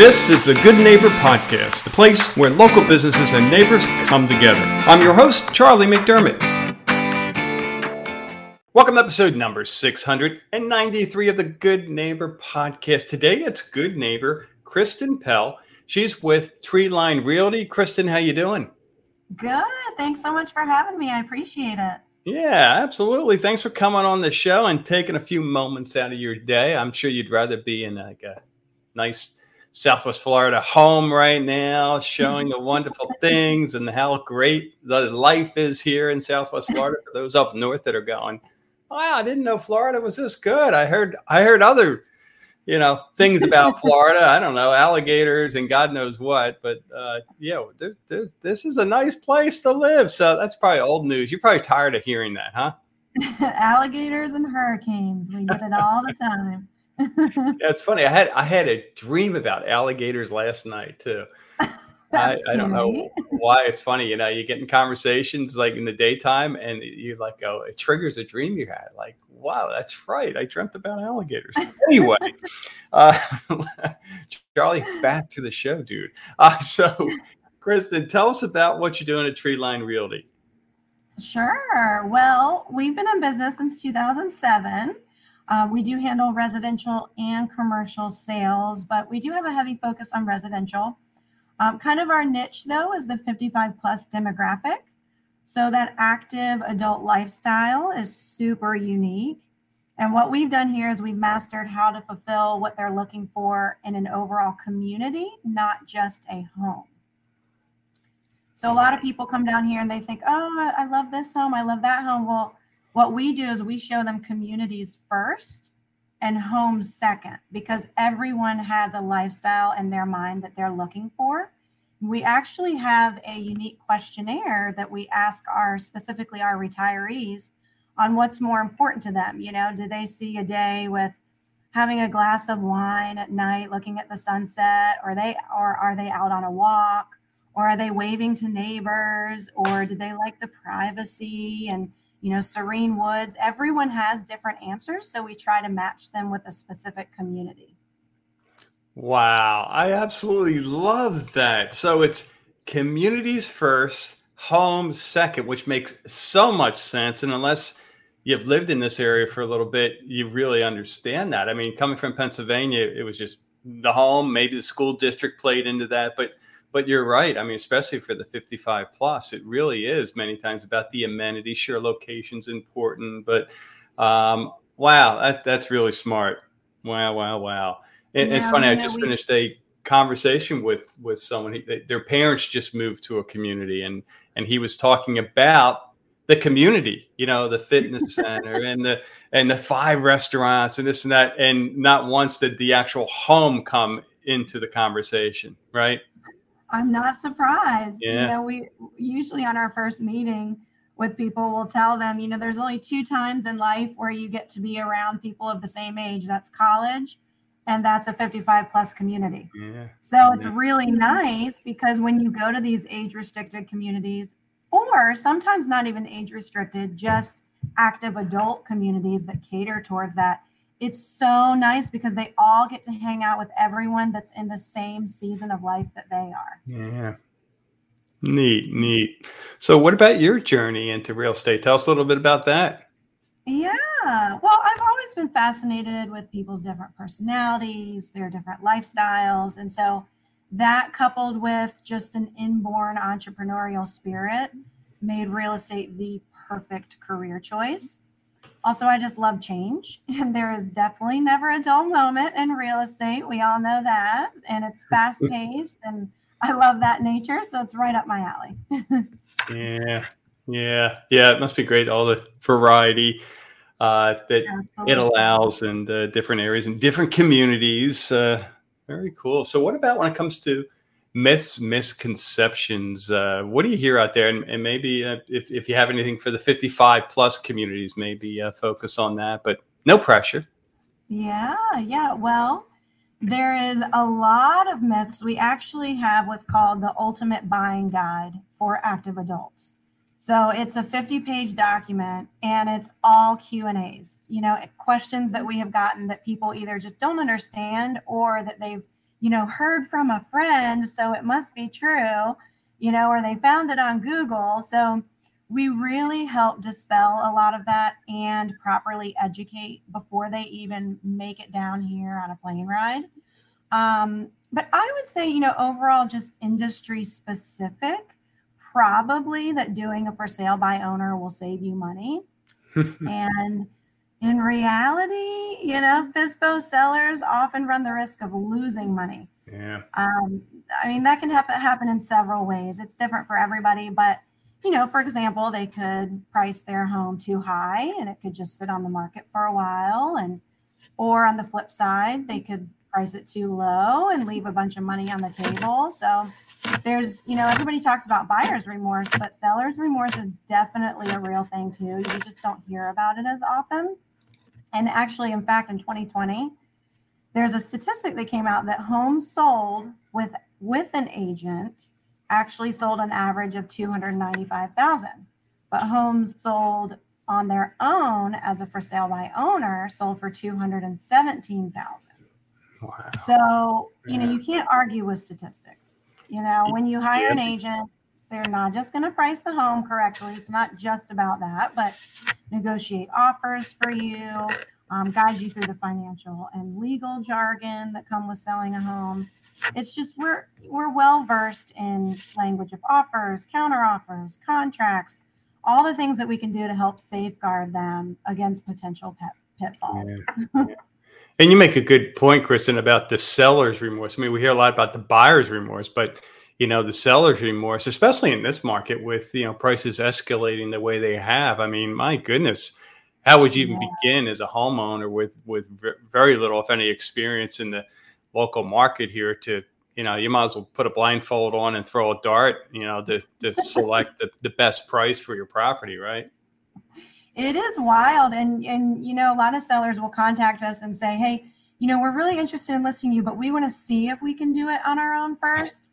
This is the Good Neighbor Podcast, the place where local businesses and neighbors come together. I'm your host, Charlie McDermott. Welcome to episode number 693 of the Good Neighbor Podcast. Today it's Good Neighbor Kristen Pell. She's with Treeline Realty. Kristen, how you doing? Good. Thanks so much for having me. I appreciate it. Yeah, absolutely. Thanks for coming on the show and taking a few moments out of your day. I'm sure you'd rather be in like a nice Southwest Florida home right now, showing the wonderful things and how great the life is here in Southwest Florida for those up north that are going. Wow, I didn't know Florida was this good. I heard I heard other, you know, things about Florida. I don't know alligators and God knows what, but uh, yeah, there, this is a nice place to live. So that's probably old news. You're probably tired of hearing that, huh? alligators and hurricanes. We get it all the time yeah, it's funny. I had I had a dream about alligators last night too. I, I, don't know why it's funny. You know, you get in conversations like in the daytime, and you like go, it triggers a dream you had. Like, wow, that's right. I dreamt about alligators. Anyway, uh, Charlie, back to the show, dude. Uh, so, Kristen, tell us about what you're doing at Treeline Realty. Sure. Well, we've been in business since 2007. Uh, we do handle residential and commercial sales, but we do have a heavy focus on residential. Um, kind of our niche, though, is the 55 plus demographic. So that active adult lifestyle is super unique. And what we've done here is we've mastered how to fulfill what they're looking for in an overall community, not just a home. So a lot of people come down here and they think, oh, I love this home, I love that home. Well, what we do is we show them communities first and homes second because everyone has a lifestyle in their mind that they're looking for. We actually have a unique questionnaire that we ask our specifically our retirees on what's more important to them. You know, do they see a day with having a glass of wine at night looking at the sunset or they or are they out on a walk or are they waving to neighbors or do they like the privacy and you know, serene woods. Everyone has different answers. So we try to match them with a specific community. Wow. I absolutely love that. So it's communities first, home second, which makes so much sense. And unless you've lived in this area for a little bit, you really understand that. I mean, coming from Pennsylvania, it was just the home, maybe the school district played into that, but but you're right. I mean, especially for the 55 plus, it really is many times about the amenities. Sure, location's important, but um, wow, that, that's really smart. Wow, wow, wow. And, yeah, it's funny. I just we... finished a conversation with with someone. He, their parents just moved to a community, and and he was talking about the community. You know, the fitness center and the and the five restaurants and this and that. And not once did the actual home come into the conversation. Right. I'm not surprised. Yeah. You know, we usually on our first meeting with people, we'll tell them, you know, there's only two times in life where you get to be around people of the same age. That's college and that's a 55 plus community. Yeah. So it's really nice because when you go to these age restricted communities, or sometimes not even age restricted, just active adult communities that cater towards that, it's so nice because they all get to hang out with everyone that's in the same season of life that they are. Yeah. Neat, neat. So, what about your journey into real estate? Tell us a little bit about that. Yeah. Well, I've always been fascinated with people's different personalities, their different lifestyles. And so, that coupled with just an inborn entrepreneurial spirit made real estate the perfect career choice. Also, I just love change. And there is definitely never a dull moment in real estate. We all know that. And it's fast paced. and I love that nature. So it's right up my alley. yeah. Yeah. Yeah. It must be great. All the variety uh, that Absolutely. it allows and uh, different areas and different communities. Uh, very cool. So, what about when it comes to myths, misconceptions. Uh, what do you hear out there? And, and maybe uh, if, if you have anything for the 55 plus communities, maybe uh, focus on that, but no pressure. Yeah, yeah. Well, there is a lot of myths. We actually have what's called the ultimate buying guide for active adults. So it's a 50 page document and it's all Q and A's, you know, questions that we have gotten that people either just don't understand or that they've you know, heard from a friend, so it must be true, you know, or they found it on Google. So we really help dispel a lot of that and properly educate before they even make it down here on a plane ride. Um, but I would say, you know, overall, just industry specific, probably that doing a for sale by owner will save you money. and in reality, you know, FSBO sellers often run the risk of losing money. Yeah. Um, I mean, that can happen, happen in several ways. It's different for everybody, but you know, for example, they could price their home too high and it could just sit on the market for a while. And, or on the flip side, they could price it too low and leave a bunch of money on the table. So there's, you know, everybody talks about buyer's remorse, but seller's remorse is definitely a real thing too. You just don't hear about it as often. And actually, in fact, in 2020, there's a statistic that came out that homes sold with with an agent actually sold an average of 295,000, but homes sold on their own as a for sale by owner sold for 217,000. Wow. So, you know, you can't argue with statistics. You know, when you hire an agent, they're not just going to price the home correctly. It's not just about that, but negotiate offers for you, um, guide you through the financial and legal jargon that come with selling a home it's just we're we're well versed in language of offers, counter offers, contracts, all the things that we can do to help safeguard them against potential pet, pitfalls. Yeah. Yeah. and you make a good point, Kristen, about the seller's remorse. I mean, we hear a lot about the buyer's remorse, but you know, the seller's remorse, especially in this market with you know prices escalating the way they have. I mean, my goodness, how would you even yeah. begin as a homeowner with with very little, if any, experience in the local market here to you know you might as well put a blindfold on and throw a dart you know to, to select the, the best price for your property right it is wild and and you know a lot of sellers will contact us and say hey you know we're really interested in listing you but we want to see if we can do it on our own first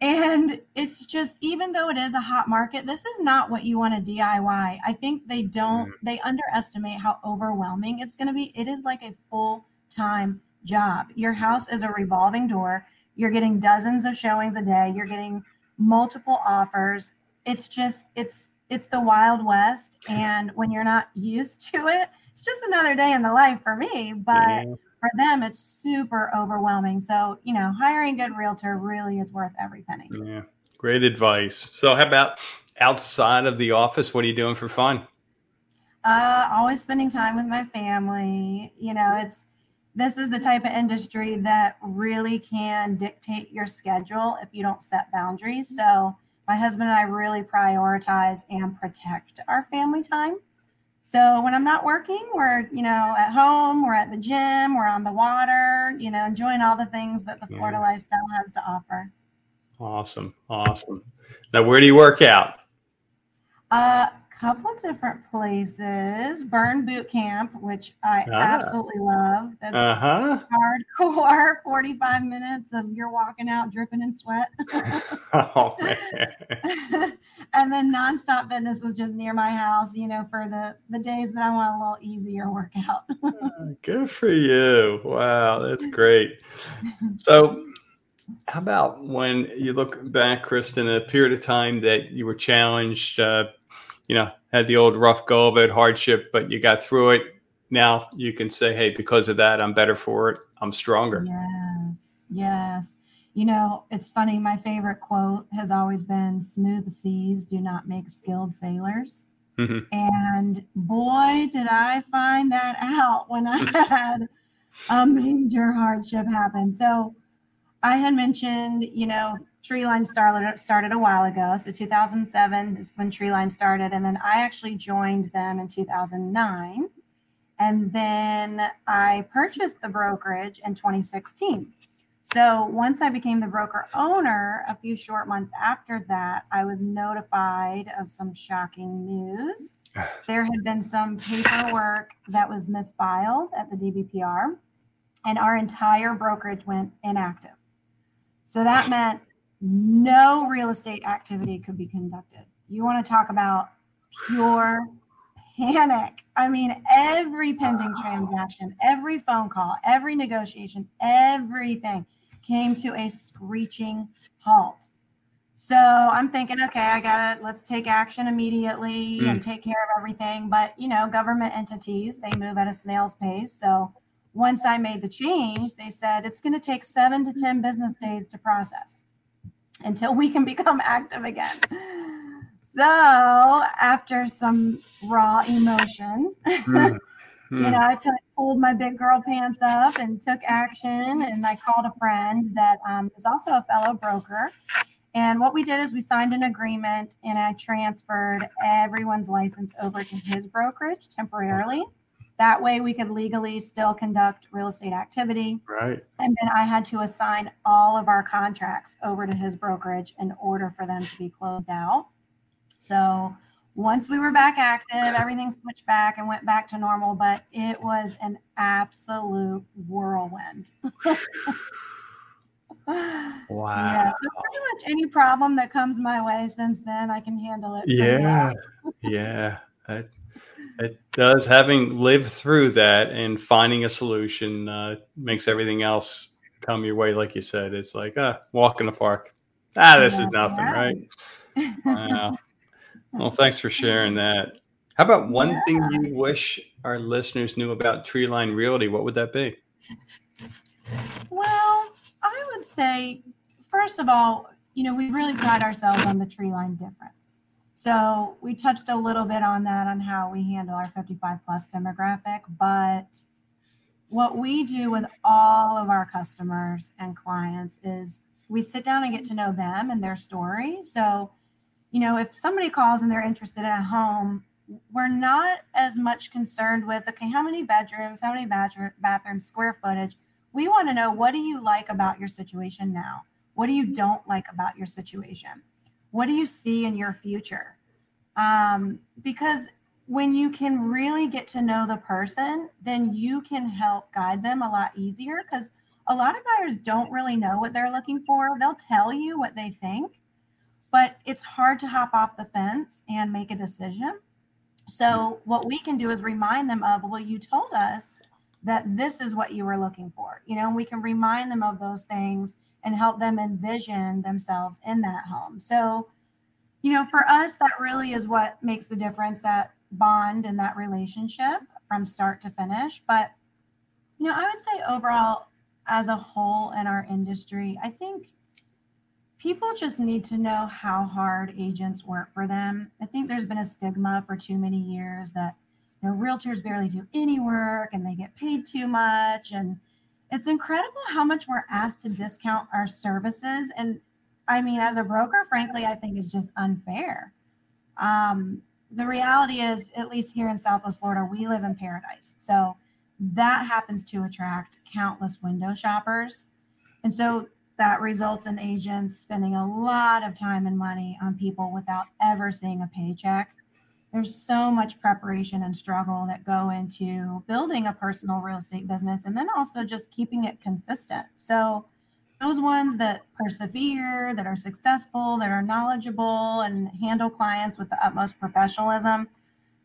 and it's just even though it is a hot market this is not what you want to diy i think they don't they underestimate how overwhelming it's going to be it is like a full time job. Your house is a revolving door. You're getting dozens of showings a day. You're getting multiple offers. It's just it's it's the wild west and when you're not used to it, it's just another day in the life for me, but yeah. For them it's super overwhelming. So, you know, hiring a good realtor really is worth every penny. Yeah. Great advice. So, how about outside of the office? What are you doing for fun? Uh, always spending time with my family. You know, it's this is the type of industry that really can dictate your schedule if you don't set boundaries. So, my husband and I really prioritize and protect our family time. So, when I'm not working, we're, you know, at home, we're at the gym, we're on the water, you know, enjoying all the things that the Florida lifestyle has to offer. Awesome. Awesome. Now, where do you work out? Uh, couple different places. Burn Boot Camp, which I ah. absolutely love. That's uh-huh. hardcore. Forty-five minutes of you're walking out dripping in sweat. oh and then nonstop fitness, which is near my house. You know, for the the days that I want a little easier workout. Good for you! Wow, that's great. So. How about when you look back, Kristen, a period of time that you were challenged uh, you know, had the old rough go of it, hardship, but you got through it. Now you can say, hey, because of that, I'm better for it. I'm stronger. Yes. Yes. You know, it's funny. My favorite quote has always been smooth seas do not make skilled sailors. Mm-hmm. And boy, did I find that out when I had a major hardship happen. So I had mentioned, you know, Treeline started started a while ago. So 2007 is when Treeline started, and then I actually joined them in 2009, and then I purchased the brokerage in 2016. So once I became the broker owner, a few short months after that, I was notified of some shocking news. There had been some paperwork that was misfiled at the DBPR, and our entire brokerage went inactive. So that meant no real estate activity could be conducted. You want to talk about pure panic. I mean, every pending transaction, every phone call, every negotiation, everything came to a screeching halt. So I'm thinking, okay, I got it. Let's take action immediately mm. and take care of everything. But, you know, government entities, they move at a snail's pace. So once I made the change, they said it's going to take seven to 10 business days to process until we can become active again. So after some raw emotion, mm. Mm. you know, I t- pulled my big girl pants up and took action. And I called a friend that um, is also a fellow broker. And what we did is we signed an agreement and I transferred everyone's license over to his brokerage temporarily. That way we could legally still conduct real estate activity. Right. And then I had to assign all of our contracts over to his brokerage in order for them to be closed out. So once we were back active, everything switched back and went back to normal, but it was an absolute whirlwind. Wow. Yeah. So pretty much any problem that comes my way since then, I can handle it. Yeah. Well. yeah. It, it does. Having lived through that and finding a solution uh, makes everything else come your way. Like you said, it's like, uh, walk in the park. Ah, this yeah, is nothing, right? Wow. Well, thanks for sharing that. How about one yeah. thing you wish our listeners knew about Treeline Realty? What would that be? Well, I would say, first of all, you know, we really pride ourselves on the Treeline difference. So we touched a little bit on that on how we handle our 55 plus demographic, but what we do with all of our customers and clients is we sit down and get to know them and their story. So you know, if somebody calls and they're interested in a home, we're not as much concerned with, okay, how many bedrooms, how many bathroom, bathrooms, square footage. We want to know what do you like about your situation now? What do you don't like about your situation? What do you see in your future? Um, because when you can really get to know the person, then you can help guide them a lot easier because a lot of buyers don't really know what they're looking for. They'll tell you what they think, but it's hard to hop off the fence and make a decision. So, what we can do is remind them of, well, you told us that this is what you were looking for. You know, we can remind them of those things and help them envision themselves in that home. So, you know, for us, that really is what makes the difference that bond and that relationship from start to finish. But, you know, I would say overall, as a whole in our industry, I think people just need to know how hard agents work for them. I think there's been a stigma for too many years that you know realtors barely do any work and they get paid too much and it's incredible how much we're asked to discount our services and I mean as a broker frankly I think it's just unfair. Um, the reality is at least here in Southwest Florida we live in paradise. So that happens to attract countless window shoppers. And so that results in agents spending a lot of time and money on people without ever seeing a paycheck. There's so much preparation and struggle that go into building a personal real estate business and then also just keeping it consistent. So, those ones that persevere, that are successful, that are knowledgeable, and handle clients with the utmost professionalism,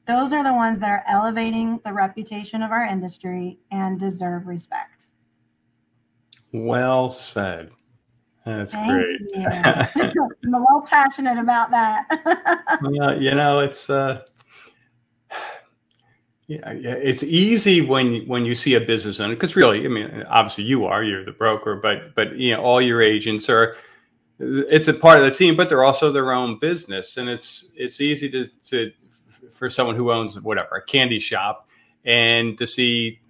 those are the ones that are elevating the reputation of our industry and deserve respect. Well said. That's Thank great. I'm a little passionate about that. well, you know, it's uh, yeah, yeah, it's easy when when you see a business owner because really, I mean, obviously you are, you're the broker, but but you know, all your agents are. It's a part of the team, but they're also their own business, and it's it's easy to to for someone who owns whatever a candy shop and to see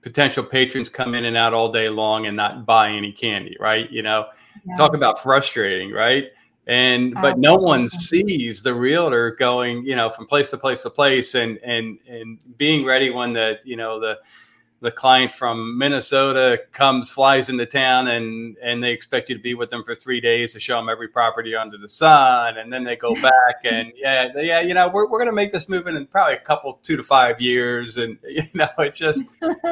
potential patrons come in and out all day long and not buy any candy, right? You know, yes. talk about frustrating, right? And but no one sees the realtor going, you know, from place to place to place and and and being ready when the you know the the client from Minnesota comes, flies into town, and and they expect you to be with them for three days to show them every property under the sun, and then they go back and yeah, yeah, you know, we're we're gonna make this move in, in probably a couple, two to five years, and you know, it just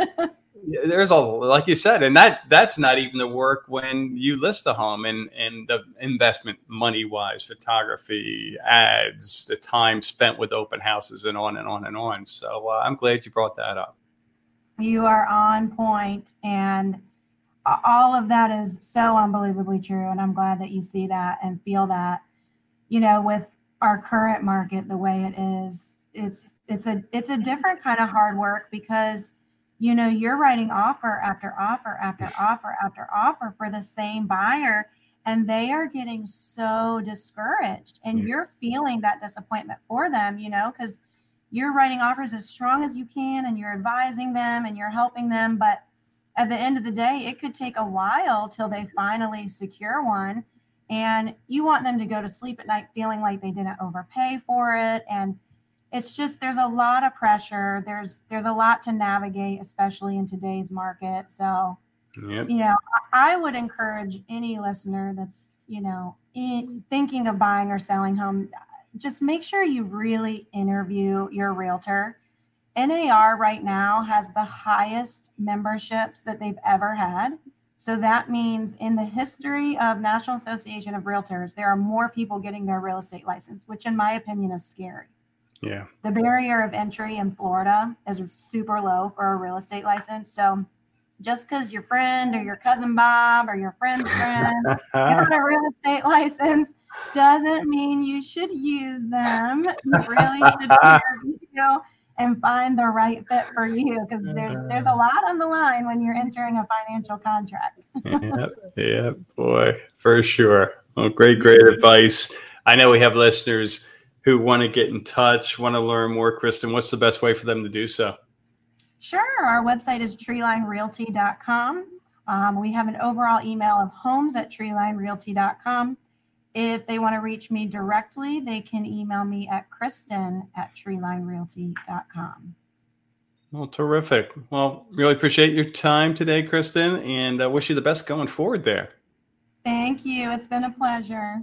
there's a like you said, and that that's not even the work when you list a home and and the investment money wise, photography, ads, the time spent with open houses, and on and on and on. So uh, I'm glad you brought that up. You are on point, and all of that is so unbelievably true. And I'm glad that you see that and feel that, you know, with our current market the way it is, it's it's a it's a different kind of hard work because you know you're writing offer after offer after offer after offer for the same buyer and they are getting so discouraged and you're feeling that disappointment for them you know because you're writing offers as strong as you can and you're advising them and you're helping them but at the end of the day it could take a while till they finally secure one and you want them to go to sleep at night feeling like they didn't overpay for it and it's just there's a lot of pressure. There's there's a lot to navigate especially in today's market. So yep. you know I, would encourage any listener that's you know in, thinking of buying or selling home just make sure you really interview your realtor. Nar right now has the highest memberships that they've ever had. So that means in the history of national association of realtors there are more people getting their real estate license which in my opinion is scary yeah. The barrier of entry in Florida is super low for a real estate license. So just because your friend or your cousin Bob or your friend's friend got a real estate license doesn't mean you should use them. You really should video and find the right fit for you because there's there's a lot on the line when you're entering a financial contract. yeah, yeah, boy, for sure. Well, great, great advice. I know we have listeners who want to get in touch, want to learn more, Kristen, what's the best way for them to do so? Sure. Our website is treelinerealty.com. Um, we have an overall email of homes at treelinerealty.com. If they want to reach me directly, they can email me at kristen at treelinerealty.com. Well, terrific. Well, really appreciate your time today, Kristen, and I uh, wish you the best going forward there. Thank you. It's been a pleasure.